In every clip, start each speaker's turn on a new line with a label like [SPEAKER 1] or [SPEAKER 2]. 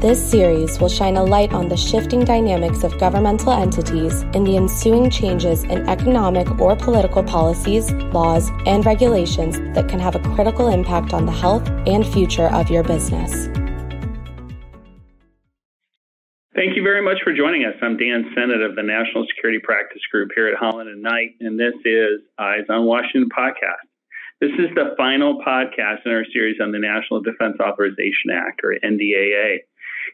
[SPEAKER 1] This series will shine a light on the shifting dynamics of governmental entities and the ensuing changes in economic or political policies, laws, and regulations that can have a critical impact on the health and future of your business.
[SPEAKER 2] Thank you very much for joining us. I'm Dan Sennott of the National Security Practice Group here at Holland and Knight, and this is Eyes on Washington podcast. This is the final podcast in our series on the National Defense Authorization Act, or NDAA.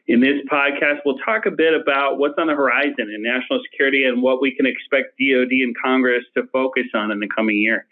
[SPEAKER 2] In this podcast, we'll talk a bit about what's on the horizon in national security and what we can expect DoD and Congress to focus on in the coming year.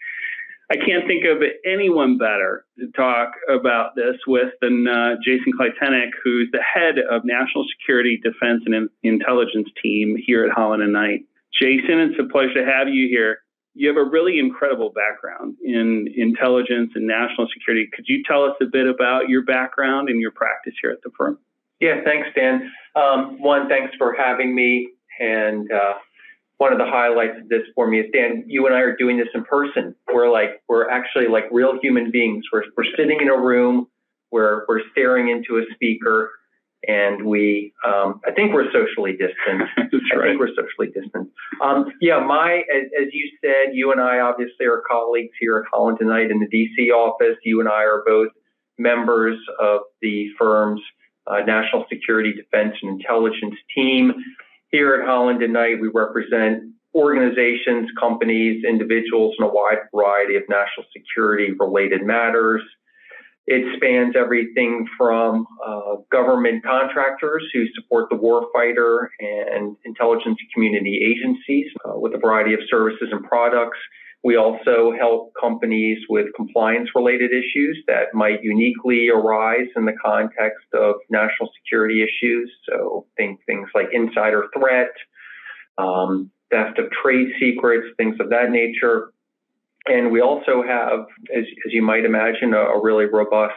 [SPEAKER 2] I can't think of anyone better to talk about this with than uh, Jason Klitenic, who's the head of National Security, Defense, and Intelligence Team here at Holland and Knight. Jason, it's a pleasure to have you here. You have a really incredible background in intelligence and national security. Could you tell us a bit about your background and your practice here at the firm?
[SPEAKER 3] Yeah, thanks, Dan. Um, one, thanks for having me. And uh, one of the highlights of this for me is Dan, you and I are doing this in person. We're like we're actually like real human beings. We're we're sitting in a room, we're we're staring into a speaker, and we um, I think we're socially distant. I
[SPEAKER 2] right.
[SPEAKER 3] think we're socially distant. Um, yeah, my as, as, you said, you and I obviously are colleagues here at Holland and Knight in the DC office. You and I are both members of the firm's uh, National Security, Defense, and Intelligence team. Here at Holland and Knight, we represent organizations, companies, individuals in a wide variety of national security related matters. It spans everything from uh, government contractors who support the warfighter and intelligence community agencies uh, with a variety of services and products. We also help companies with compliance related issues that might uniquely arise in the context of national security issues. So think things like insider threat, um, theft of trade secrets, things of that nature. And we also have, as, as you might imagine, a, a really robust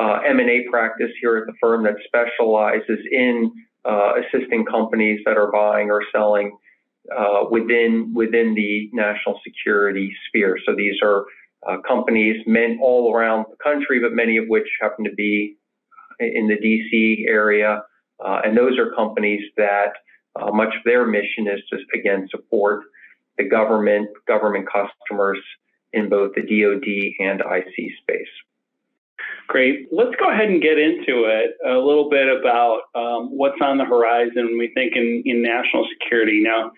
[SPEAKER 3] uh, M&A practice here at the firm that specializes in uh, assisting companies that are buying or selling uh, within within the national security sphere. So these are uh, companies meant all around the country, but many of which happen to be in the DC area, uh, and those are companies that uh, much of their mission is to again support the government, government customers in both the DoD and IC space.
[SPEAKER 2] Great. Let's go ahead and get into it a little bit about um, what's on the horizon. We think in, in national security now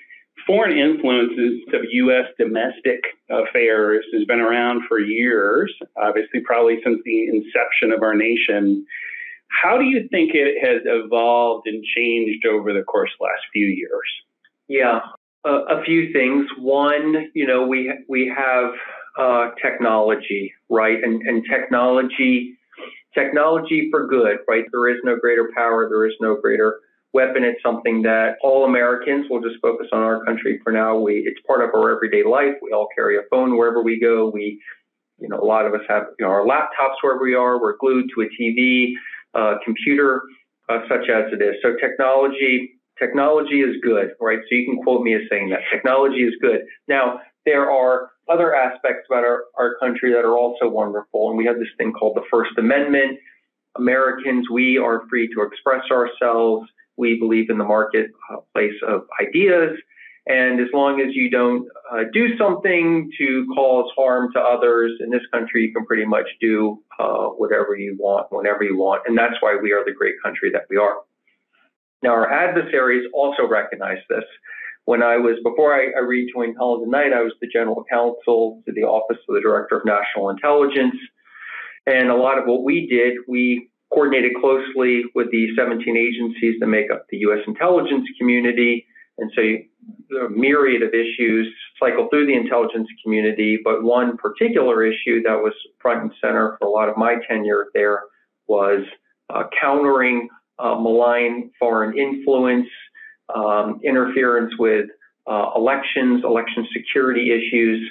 [SPEAKER 2] foreign influences of U.S. domestic affairs has been around for years, obviously, probably since the inception of our nation. How do you think it has evolved and changed over the course of the last few years?
[SPEAKER 3] Yeah, a few things. One, you know, we we have uh, technology, right, and and technology, technology for good, right. There is no greater power. There is no greater weapon. It's something that all Americans will just focus on our country for now. We it's part of our everyday life. We all carry a phone wherever we go. We, you know, a lot of us have you know our laptops wherever we are. We're glued to a TV, uh, computer, uh, such as it is. So technology technology is good, right? So you can quote me as saying that technology is good. Now there are other aspects about our, our country that are also wonderful, and we have this thing called the First Amendment. Americans, we are free to express ourselves we believe in the marketplace of ideas. And as long as you don't uh, do something to cause harm to others in this country, you can pretty much do uh, whatever you want, whenever you want. And that's why we are the great country that we are. Now, our adversaries also recognize this. When I was, before I, I rejoined Holland and Knight, I was the general counsel to the Office of the Director of National Intelligence. And a lot of what we did, we coordinated closely with the 17 agencies that make up the U.S. intelligence community. And so a myriad of issues cycle through the intelligence community, but one particular issue that was front and center for a lot of my tenure there was uh, countering uh, malign foreign influence, um, interference with uh, elections, election security issues.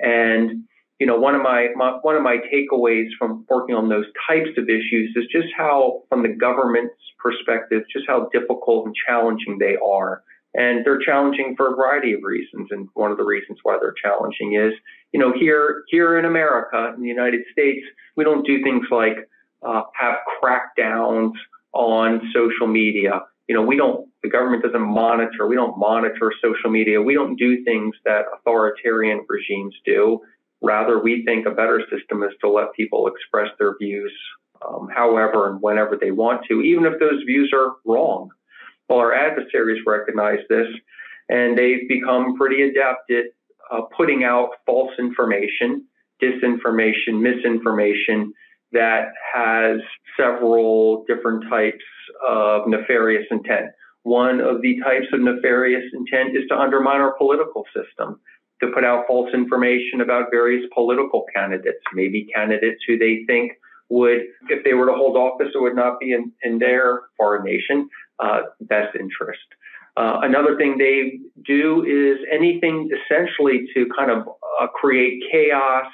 [SPEAKER 3] And you know, one of my, my, one of my takeaways from working on those types of issues is just how, from the government's perspective, just how difficult and challenging they are. And they're challenging for a variety of reasons. And one of the reasons why they're challenging is, you know, here here in America, in the United States, we don't do things like uh, have crackdowns on social media. You know, we don't. The government doesn't monitor. We don't monitor social media. We don't do things that authoritarian regimes do. Rather, we think a better system is to let people express their views um, however and whenever they want to, even if those views are wrong. Well, our adversaries recognize this, and they've become pretty adept at uh, putting out false information, disinformation, misinformation that has several different types of nefarious intent. One of the types of nefarious intent is to undermine our political system to put out false information about various political candidates, maybe candidates who they think would, if they were to hold office, it would not be in, in their foreign nation uh, best interest. Uh, another thing they do is anything essentially to kind of uh, create chaos,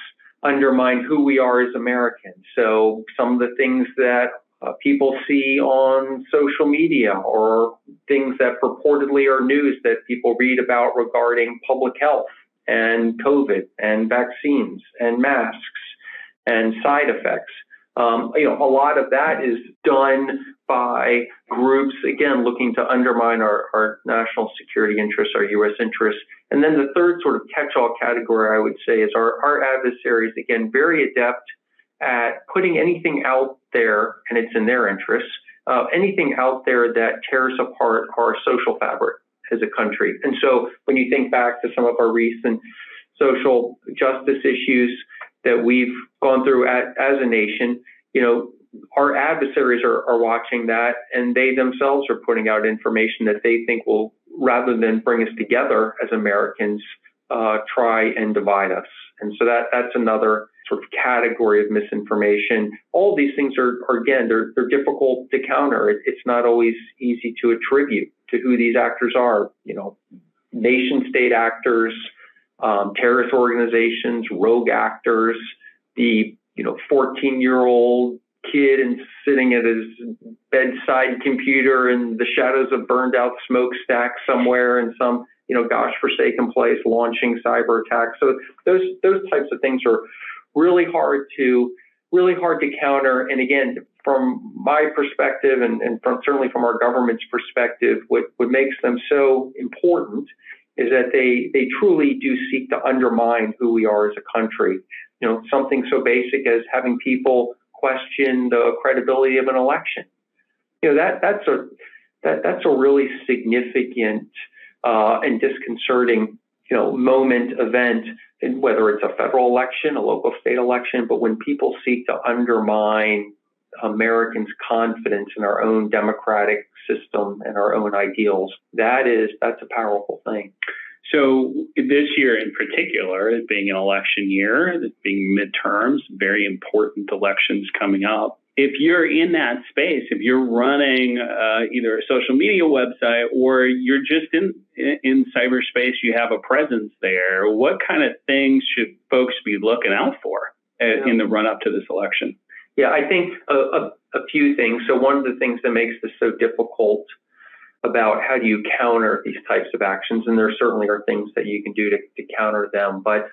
[SPEAKER 3] undermine who we are as Americans. So some of the things that uh, people see on social media or things that purportedly are news that people read about regarding public health and COVID and vaccines and masks and side effects. Um, you know, a lot of that is done by groups, again, looking to undermine our, our national security interests, our U.S. interests. And then the third sort of catch-all category, I would say, is our, our adversaries, again, very adept at putting anything out there, and it's in their interests, uh, anything out there that tears apart our social fabric as a country. And so when you think back to some of our recent social justice issues that we've gone through at, as a nation, you know, our adversaries are, are watching that and they themselves are putting out information that they think will, rather than bring us together as Americans, uh, try and divide us. And so that, that's another sort of category of misinformation. All these things are, are again, they're, they're difficult to counter. It, it's not always easy to attribute to who these actors are, you know, nation state actors, um, terrorist organizations, rogue actors, the, you know, 14 year old kid and sitting at his bedside computer in the shadows of burned out smokestack somewhere in some you know gosh forsaken place launching cyber attacks. So those those types of things are really hard to really hard to counter. And again from my perspective and, and from certainly from our government's perspective what what makes them so important is that they they truly do seek to undermine who we are as a country you know something so basic as having people question the credibility of an election. You know that that's a that that's a really significant uh, and disconcerting you know moment event, and whether it's a federal election, a local state election, but when people seek to undermine Americans' confidence in our own democratic system and our own ideals, that is that's a powerful thing.
[SPEAKER 2] So this year in particular, it being an election year, being midterms, very important elections coming up. If you're in that space, if you're running uh, either a social media website or you're just in in cyberspace, you have a presence there. What kind of things should folks be looking out for uh, yeah. in the run up to this election?
[SPEAKER 3] Yeah, I think a, a, a few things. So one of the things that makes this so difficult about how do you counter these types of actions, and there certainly are things that you can do to, to counter them. But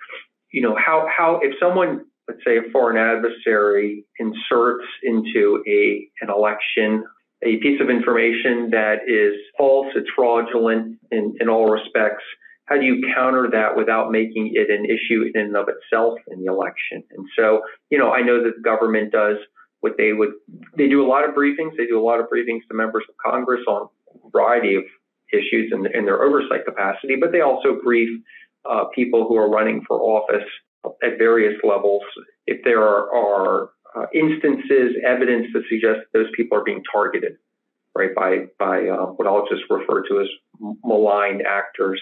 [SPEAKER 3] you know, how how if someone, let's say, a foreign adversary inserts into a an election a piece of information that is false, it's fraudulent in, in all respects. How do you counter that without making it an issue in and of itself in the election? And so, you know, I know that the government does what they would, they do a lot of briefings. They do a lot of briefings to members of Congress on a variety of issues in, in their oversight capacity, but they also brief uh, people who are running for office at various levels if there are, are uh, instances, evidence that suggests those people are being targeted, right, by by uh, what I'll just refer to as maligned actors.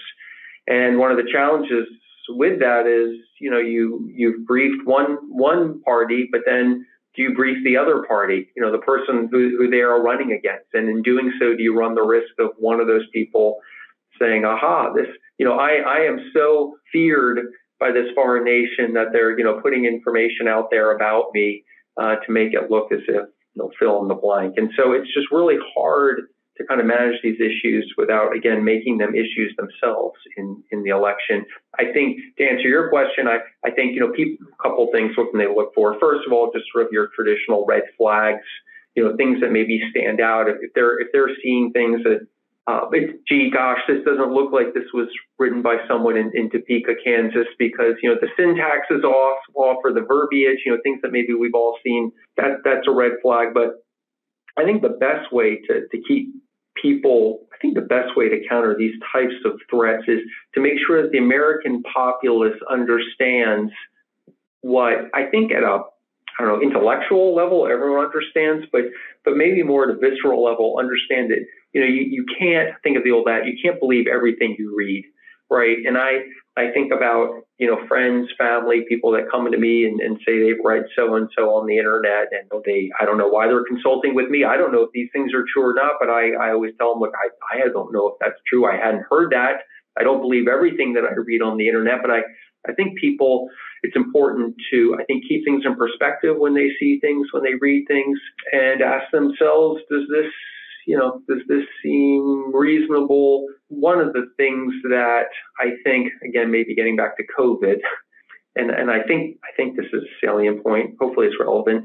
[SPEAKER 3] And one of the challenges with that is, you know, you you've briefed one one party, but then do you brief the other party, you know, the person who, who they are running against? And in doing so, do you run the risk of one of those people saying, aha, this, you know, I, I am so feared by this foreign nation that they're you know putting information out there about me uh, to make it look as if you know fill in the blank. And so it's just really hard to kind of manage these issues without, again, making them issues themselves in, in the election. I think to answer your question, I, I think, you know, people, a couple things, what can they look for? First of all, just sort of your traditional red flags, you know, things that maybe stand out. If, they're, if they're seeing things that, uh, gee, gosh, this doesn't look like this was written by someone in, in Topeka, Kansas, because you know the syntax is off, off, or the verbiage, you know, things that maybe we've all seen. That that's a red flag. But I think the best way to to keep people, I think the best way to counter these types of threats is to make sure that the American populace understands what I think at a I don't know intellectual level everyone understands, but but maybe more at a visceral level understand that you know you, you can't think of the old that you can't believe everything you read, right? And I I think about you know friends, family, people that come to me and, and say they've read so and so on the internet, and they I don't know why they're consulting with me. I don't know if these things are true or not, but I I always tell them, look, I I don't know if that's true. I hadn't heard that. I don't believe everything that I read on the internet, but I I think people it's important to I think keep things in perspective when they see things, when they read things, and ask themselves, does this you know, does this seem reasonable? One of the things that I think, again, maybe getting back to COVID, and, and I think I think this is a salient point. Hopefully, it's relevant.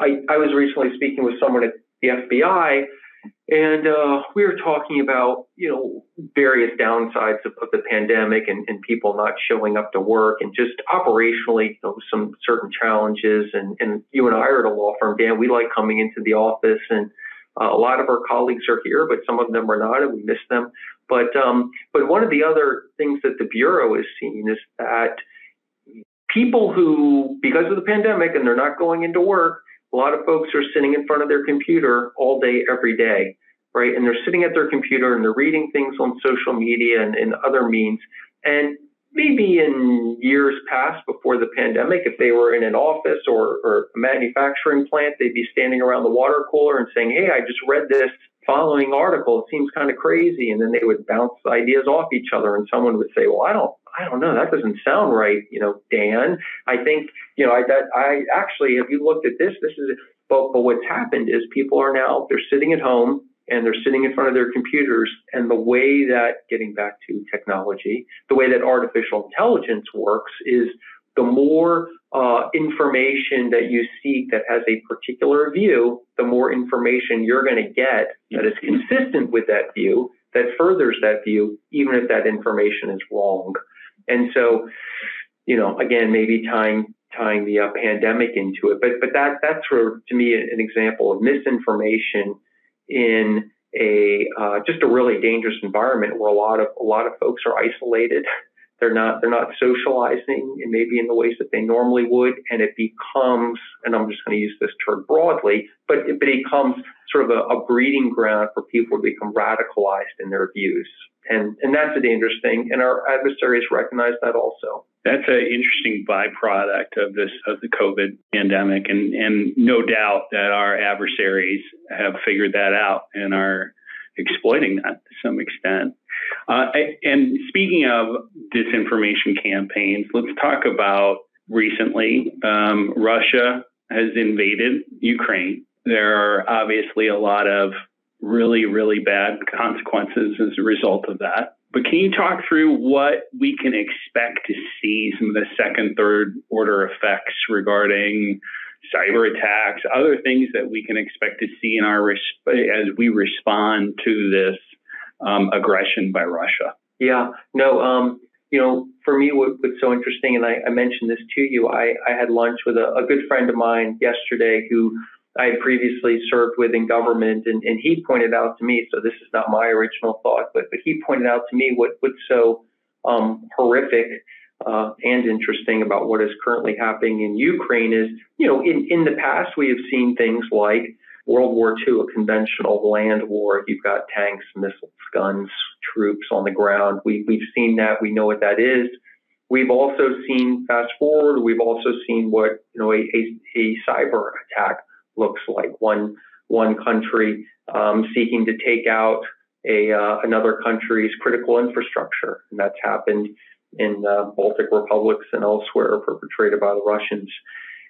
[SPEAKER 3] I, I was recently speaking with someone at the FBI, and uh, we were talking about you know various downsides of, of the pandemic and, and, people not showing up to work, and just operationally, you know, some certain challenges. And, and you and I are at a law firm, Dan. We like coming into the office and uh, a lot of our colleagues are here, but some of them are not, and we miss them. But um, but one of the other things that the bureau is seeing is that people who, because of the pandemic, and they're not going into work, a lot of folks are sitting in front of their computer all day, every day, right? And they're sitting at their computer and they're reading things on social media and, and other means, and maybe in years past before the pandemic, if they were in an office or, or a manufacturing plant, they'd be standing around the water cooler and saying, Hey, I just read this following article. It seems kind of crazy. And then they would bounce ideas off each other and someone would say, Well, I don't I don't know. That doesn't sound right, you know, Dan. I think, you know, I that I actually have you looked at this, this is but but what's happened is people are now they're sitting at home and they're sitting in front of their computers. And the way that, getting back to technology, the way that artificial intelligence works is the more uh, information that you seek that has a particular view, the more information you're going to get that is consistent with that view, that furthers that view, even if that information is wrong. And so, you know, again, maybe tying tying the uh, pandemic into it, but but that that's for to me an example of misinformation in a uh, just a really dangerous environment where a lot of a lot of folks are isolated. They're not they're not socializing and maybe in the ways that they normally would, and it becomes and I'm just going to use this term broadly, but it becomes sort of a, a breeding ground for people to become radicalized in their views, and and that's a dangerous thing, and our adversaries recognize that also
[SPEAKER 2] that's an interesting byproduct of this of the COVID pandemic, and and no doubt that our adversaries have figured that out and are exploiting that to some extent. Uh, and speaking of disinformation campaigns, let's talk about recently um, Russia has invaded Ukraine. There are obviously a lot of really, really bad consequences as a result of that. But can you talk through what we can expect to see some of the second, third order effects regarding cyber attacks, other things that we can expect to see in our as we respond to this um, aggression by Russia?
[SPEAKER 3] Yeah, no, um, you know, for me, what, what's so interesting, and I, I, mentioned this to you, I, I had lunch with a, a good friend of mine yesterday who I had previously served with in government, and, and he pointed out to me. So this is not my original thought, but but he pointed out to me what what's so um, horrific uh, and interesting about what is currently happening in Ukraine is, you know, in in the past we have seen things like World War II, a conventional land war. You've got tanks, missiles, guns, troops on the ground. We we've seen that. We know what that is. We've also seen fast forward. We've also seen what you know a, a, a cyber attack looks like. One one country um, seeking to take out a uh, another country's critical infrastructure, and that's happened in uh, Baltic republics and elsewhere perpetrated by the Russians.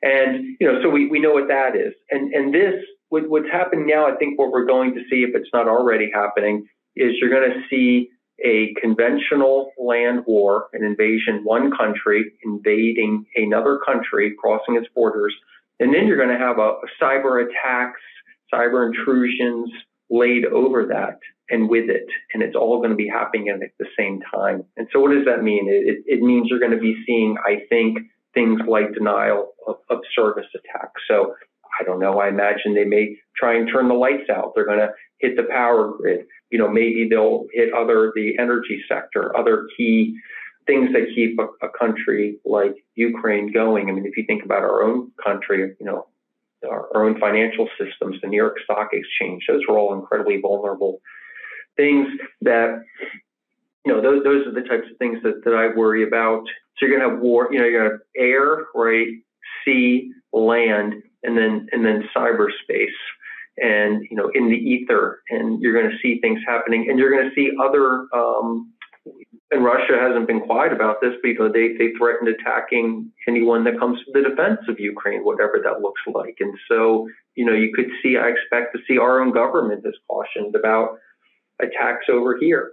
[SPEAKER 3] And you know, so we, we know what that is. And and this what's happening now, I think what we're going to see, if it's not already happening, is you're going to see a conventional land war, an invasion, one country invading another country, crossing its borders, and then you're going to have a, cyber attacks, cyber intrusions laid over that and with it, and it's all going to be happening at the same time. And so, what does that mean? It, it, it means you're going to be seeing, I think, things like denial of, of service attacks. So I don't know. I imagine they may try and turn the lights out. They're going to hit the power grid. You know, maybe they'll hit other the energy sector, other key things that keep a, a country like Ukraine going. I mean, if you think about our own country, you know, our, our own financial systems, the New York Stock Exchange, those are all incredibly vulnerable things that you know, those those are the types of things that, that I worry about. So you're gonna have war, you know, you're gonna have air, right, sea, land, and then and then cyberspace and you know in the ether and you're going to see things happening and you're going to see other um, and Russia hasn't been quiet about this because they they threatened attacking anyone that comes to the defense of Ukraine whatever that looks like and so you know you could see I expect to see our own government has cautioned about attacks over here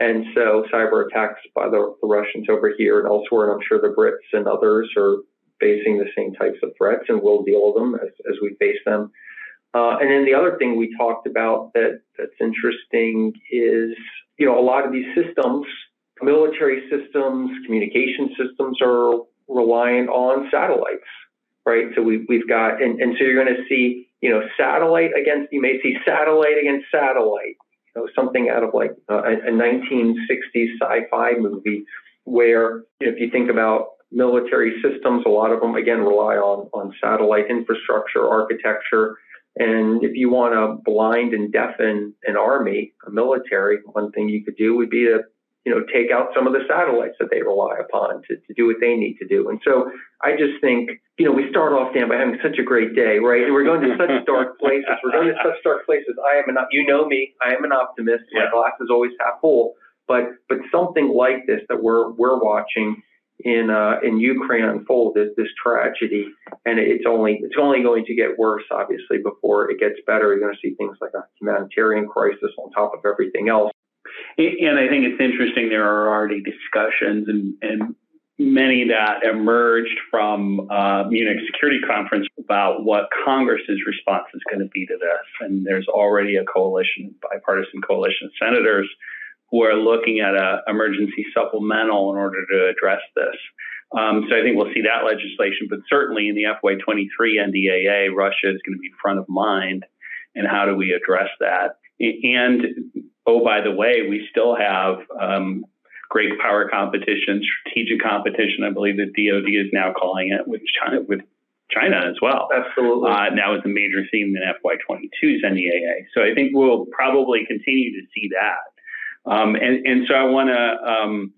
[SPEAKER 3] and so cyber attacks by the, the Russians over here and elsewhere and I'm sure the Brits and others are facing the same types of threats and we'll deal with them as, as we face them. Uh, and then the other thing we talked about that that's interesting is, you know, a lot of these systems, military systems, communication systems are reliant on satellites, right? So we, we've got, and, and so you're going to see, you know, satellite against, you may see satellite against satellite, you know, something out of like a, a 1960s sci-fi movie where, you know, if you think about military systems. A lot of them, again, rely on, on satellite infrastructure, architecture. And if you want to blind and deafen an army, a military, one thing you could do would be to, you know, take out some of the satellites that they rely upon to, to do what they need to do. And so I just think, you know, we start off, Dan, by having such a great day, right? And we're going to such dark places. We're going to such dark places. I am an, you know me, I am an optimist. My glass is always half full. But, but something like this that we're, we're watching, in uh, in Ukraine unfold this, this tragedy, and it's only it's only going to get worse, obviously, before it gets better. You're going to see things like a humanitarian crisis on top of everything else.
[SPEAKER 2] And I think it's interesting. There are already discussions and, and many that emerged from uh, Munich Security Conference about what Congress's response is going to be to this. And there's already a coalition, bipartisan coalition of senators who are looking at an emergency supplemental in order to address this. Um, so I think we'll see that legislation, but certainly in the FY23 NDAA, Russia is going to be front of mind. And how do we address that? And oh, by the way, we still have um, great power competition, strategic competition. I believe the DoD is now calling it with China, with China as well.
[SPEAKER 3] Absolutely.
[SPEAKER 2] Uh, now it's a major theme in FY22's NDAA. So I think we'll probably continue to see that. Um, and, and so I want to um,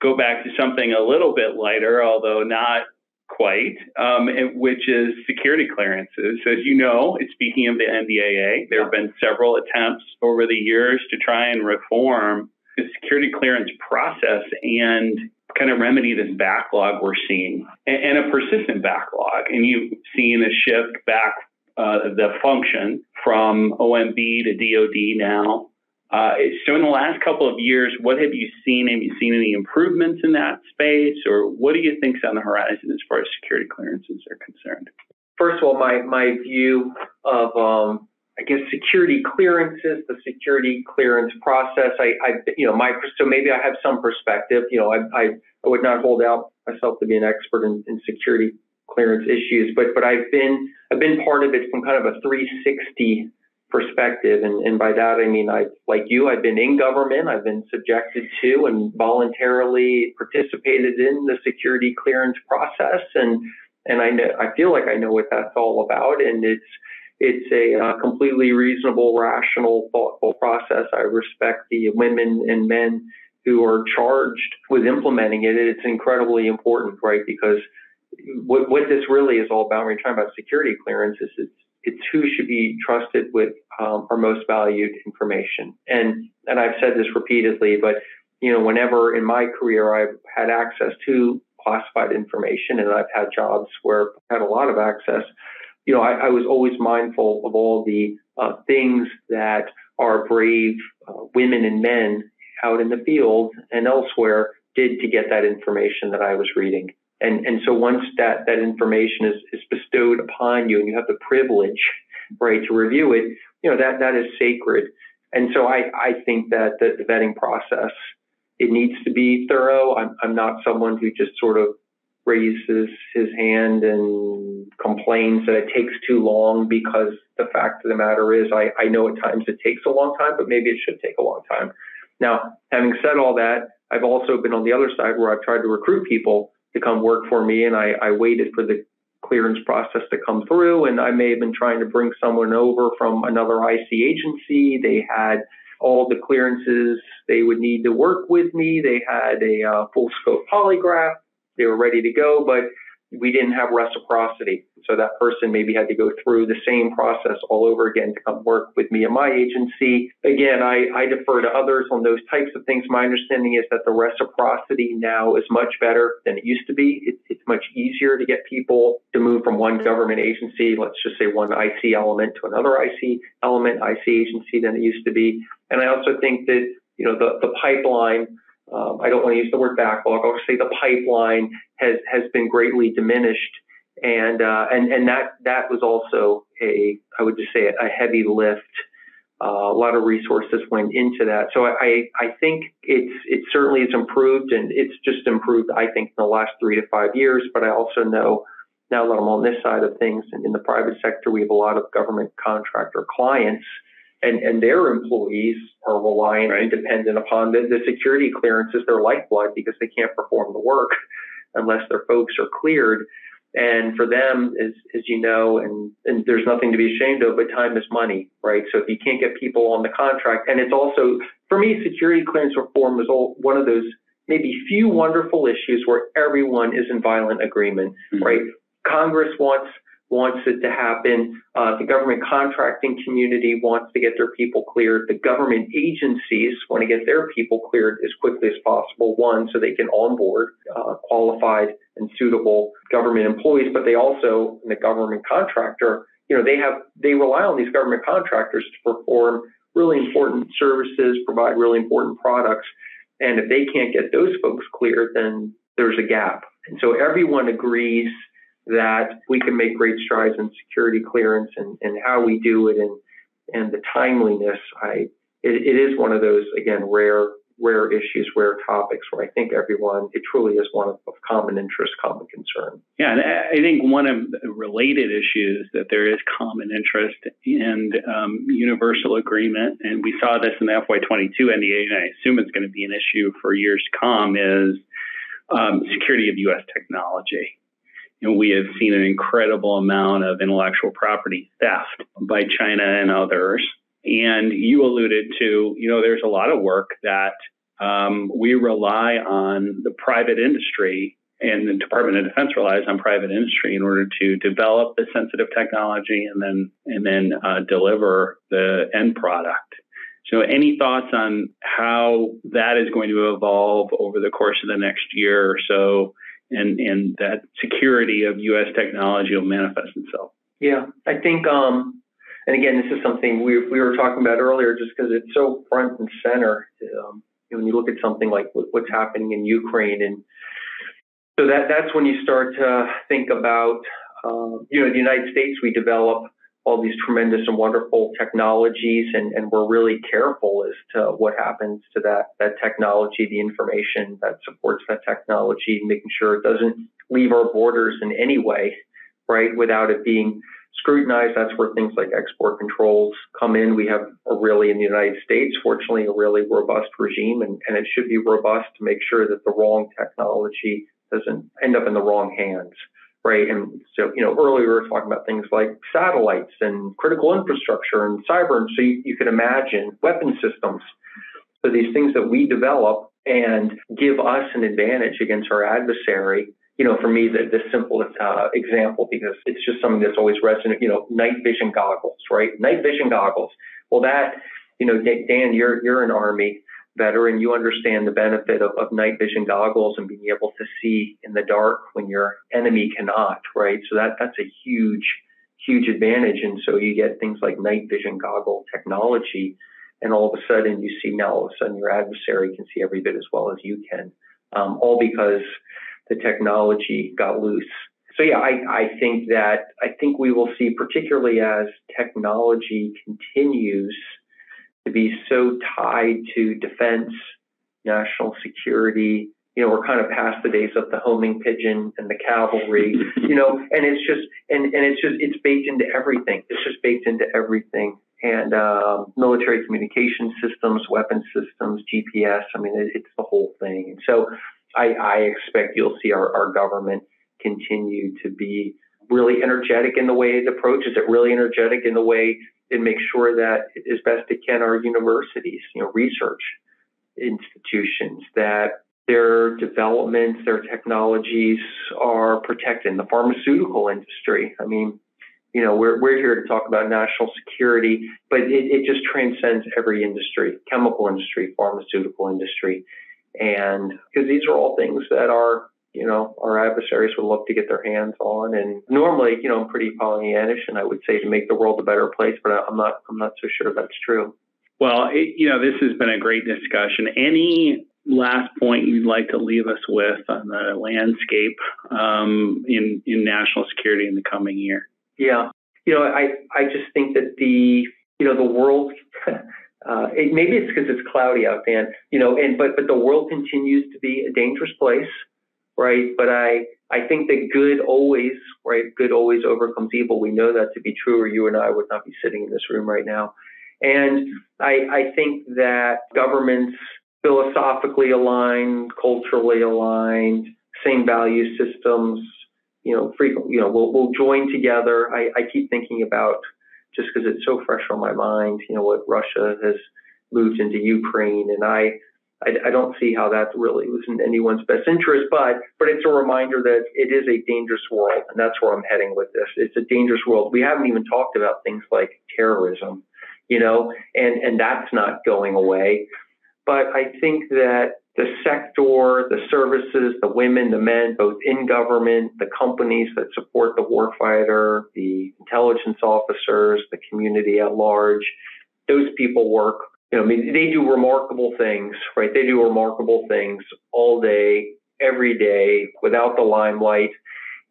[SPEAKER 2] go back to something a little bit lighter, although not quite, um, which is security clearances. As you know, speaking of the NDAA, there have been several attempts over the years to try and reform the security clearance process and kind of remedy this backlog we're seeing and, and a persistent backlog. And you've seen a shift back uh, the function from OMB to DoD now uh, so in the last couple of years, what have you seen? Have you seen any improvements in that space, or what do you think's on the horizon as far as security clearances are concerned?
[SPEAKER 3] First of all, my my view of um, I guess security clearances, the security clearance process. I, I you know my so maybe I have some perspective. You know, I I, I would not hold out myself to be an expert in, in security clearance issues, but but I've been I've been part of it from kind of a 360 perspective. And, and by that, I mean, I, like you, I've been in government, I've been subjected to and voluntarily participated in the security clearance process. And, and I know, I feel like I know what that's all about. And it's, it's a uh, completely reasonable, rational, thoughtful process. I respect the women and men who are charged with implementing it. It's incredibly important, right? Because what, what this really is all about when you're talking about security clearances, it's it's who should be trusted with um, our most valued information. And and I've said this repeatedly, but you know, whenever in my career I've had access to classified information and I've had jobs where I've had a lot of access, you know, I, I was always mindful of all the uh, things that our brave uh, women and men out in the field and elsewhere did to get that information that I was reading. And, and so once that, that information is, is bestowed upon you and you have the privilege, right, to review it, you know, that, that is sacred. And so I, I think that the, the vetting process, it needs to be thorough. I'm, I'm not someone who just sort of raises his hand and complains that it takes too long because the fact of the matter is I, I know at times it takes a long time, but maybe it should take a long time. Now, having said all that, I've also been on the other side where I've tried to recruit people to come work for me and I, I waited for the clearance process to come through and I may have been trying to bring someone over from another IC agency. They had all the clearances they would need to work with me. They had a uh, full scope polygraph. They were ready to go, but we didn't have reciprocity. So that person maybe had to go through the same process all over again to come work with me in my agency. Again, I, I defer to others on those types of things. My understanding is that the reciprocity now is much better than it used to be. It, it's much easier to get people to move from one government agency, let's just say one IC element to another IC element, IC agency than it used to be. And I also think that, you know, the, the pipeline um, I don't want to use the word backlog. I'll say the pipeline has has been greatly diminished, and uh, and and that that was also a I would just say a heavy lift. Uh, a lot of resources went into that, so I I think it's it certainly has improved, and it's just improved I think in the last three to five years. But I also know now that I'm on this side of things, and in the private sector, we have a lot of government contractor clients and, and their employees are reliant right. and dependent upon the, the security clearances, their lifeblood, because they can't perform the work unless their folks are cleared. And for them, as, as you know, and, and there's nothing to be ashamed of, but time is money, right? So if you can't get people on the contract, and it's also, for me, security clearance reform is all, one of those maybe few wonderful issues where everyone is in violent agreement, mm-hmm. right? Congress wants wants it to happen. Uh, the government contracting community wants to get their people cleared. The government agencies want to get their people cleared as quickly as possible. One, so they can onboard uh, qualified and suitable government employees, but they also, the government contractor, you know, they have they rely on these government contractors to perform really important services, provide really important products. And if they can't get those folks cleared, then there's a gap. And so everyone agrees that we can make great strides in security clearance and, and how we do it and and the timeliness. I it, it is one of those again rare rare issues, rare topics where I think everyone it truly is one of, of common interest, common concern.
[SPEAKER 2] Yeah, and I think one of the related issues that there is common interest and um, universal agreement, and we saw this in the FY22 NDA, and I assume it's going to be an issue for years to come, is um, security of U.S. technology and we have seen an incredible amount of intellectual property theft by China and others. And you alluded to, you know, there's a lot of work that um, we rely on the private industry and the Department of Defense relies on private industry in order to develop the sensitive technology and then and then uh, deliver the end product. So, any thoughts on how that is going to evolve over the course of the next year or so? And and that security of U.S. technology will manifest itself.
[SPEAKER 3] Yeah, I think, um, and again, this is something we we were talking about earlier, just because it's so front and center. Um, when you look at something like what's happening in Ukraine, and so that that's when you start to think about, uh, you know, the United States. We develop all these tremendous and wonderful technologies, and, and we're really careful as to what happens to that that technology, the information that supports that technology, making sure it doesn't leave our borders in any way, right, without it being scrutinized. That's where things like export controls come in. We have a really, in the United States, fortunately, a really robust regime, and, and it should be robust to make sure that the wrong technology doesn't end up in the wrong hands right? And so, you know, earlier we were talking about things like satellites and critical infrastructure and cyber. And so you, you can imagine weapon systems. So these things that we develop and give us an advantage against our adversary. You know, for me, the, the simplest uh, example, because it's just something that's always resonant, you know, night vision goggles, right? Night vision goggles. Well, that, you know, Dan, you're, you're an Army veteran, you understand the benefit of, of night vision goggles and being able to see in the dark when your enemy cannot, right? So that that's a huge, huge advantage. And so you get things like night vision goggle technology, and all of a sudden you see now all of a sudden your adversary can see every bit as well as you can, um, all because the technology got loose. So yeah, I, I think that I think we will see, particularly as technology continues to be so tied to defense, national security. You know, we're kind of past the days of the homing pigeon and the cavalry, you know, and it's just, and, and it's just, it's baked into everything. It's just baked into everything. And um, military communication systems, weapon systems, GPS, I mean, it, it's the whole thing. And so I, I expect you'll see our, our government continue to be really energetic in the way it approaches it, really energetic in the way and make sure that as best it can our universities, you know, research institutions that their developments, their technologies are protected in the pharmaceutical industry. I mean, you know, we're, we're here to talk about national security, but it, it just transcends every industry, chemical industry, pharmaceutical industry. And because these are all things that are you know, our adversaries would love to get their hands on. And normally, you know, I'm pretty Pollyannish, and I would say to make the world a better place, but I'm not. I'm not so sure that's true.
[SPEAKER 2] Well, it, you know, this has been a great discussion. Any last point you'd like to leave us with on the landscape um, in in national security in the coming year?
[SPEAKER 3] Yeah, you know, I I just think that the you know the world. Uh, it, maybe it's because it's cloudy out there, you know, and but but the world continues to be a dangerous place right? But I, I think that good always, right? Good always overcomes evil. We know that to be true, or you and I would not be sitting in this room right now. And I, I think that governments philosophically aligned, culturally aligned, same value systems, you know, frequent, you know, we'll, we'll join together. I, I keep thinking about just because it's so fresh on my mind, you know, what Russia has moved into Ukraine. And I, I, I, don't see how that really was in anyone's best interest, but but it's a reminder that it is a dangerous world, and that's where I'm heading with this. It's a dangerous world. We haven't even talked about things like terrorism, you know, and and that's not going away. But I think that the sector, the services, the women, the men, both in government, the companies that support the warfighter, the intelligence officers, the community at large, those people work you know, I mean, they do remarkable things, right? They do remarkable things all day, every day, without the limelight.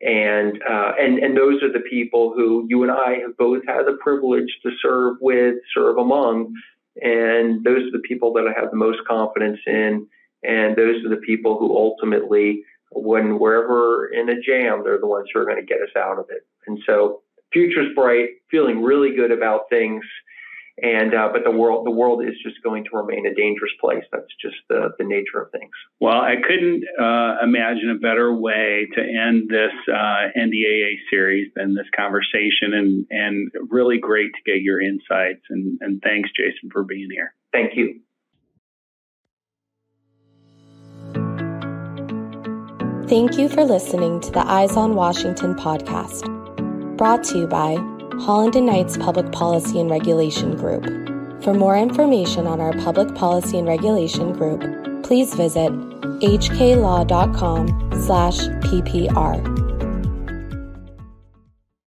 [SPEAKER 3] And uh, and and those are the people who you and I have both had the privilege to serve with, serve among, and those are the people that I have the most confidence in. And those are the people who ultimately, when we're in a jam, they're the ones who are going to get us out of it. And so, future's bright, feeling really good about things and uh, but the world the world is just going to remain a dangerous place. That's just the the nature of things.
[SPEAKER 2] Well, I couldn't uh, imagine a better way to end this uh, NDAA series than this conversation, and and really great to get your insights. And and thanks, Jason, for being here.
[SPEAKER 3] Thank you.
[SPEAKER 1] Thank you for listening to the Eyes on Washington podcast, brought to you by Holland and Knight's Public Policy and Regulation Group. For more information on our Public Policy and Regulation Group, please visit hklaw.com/ppr.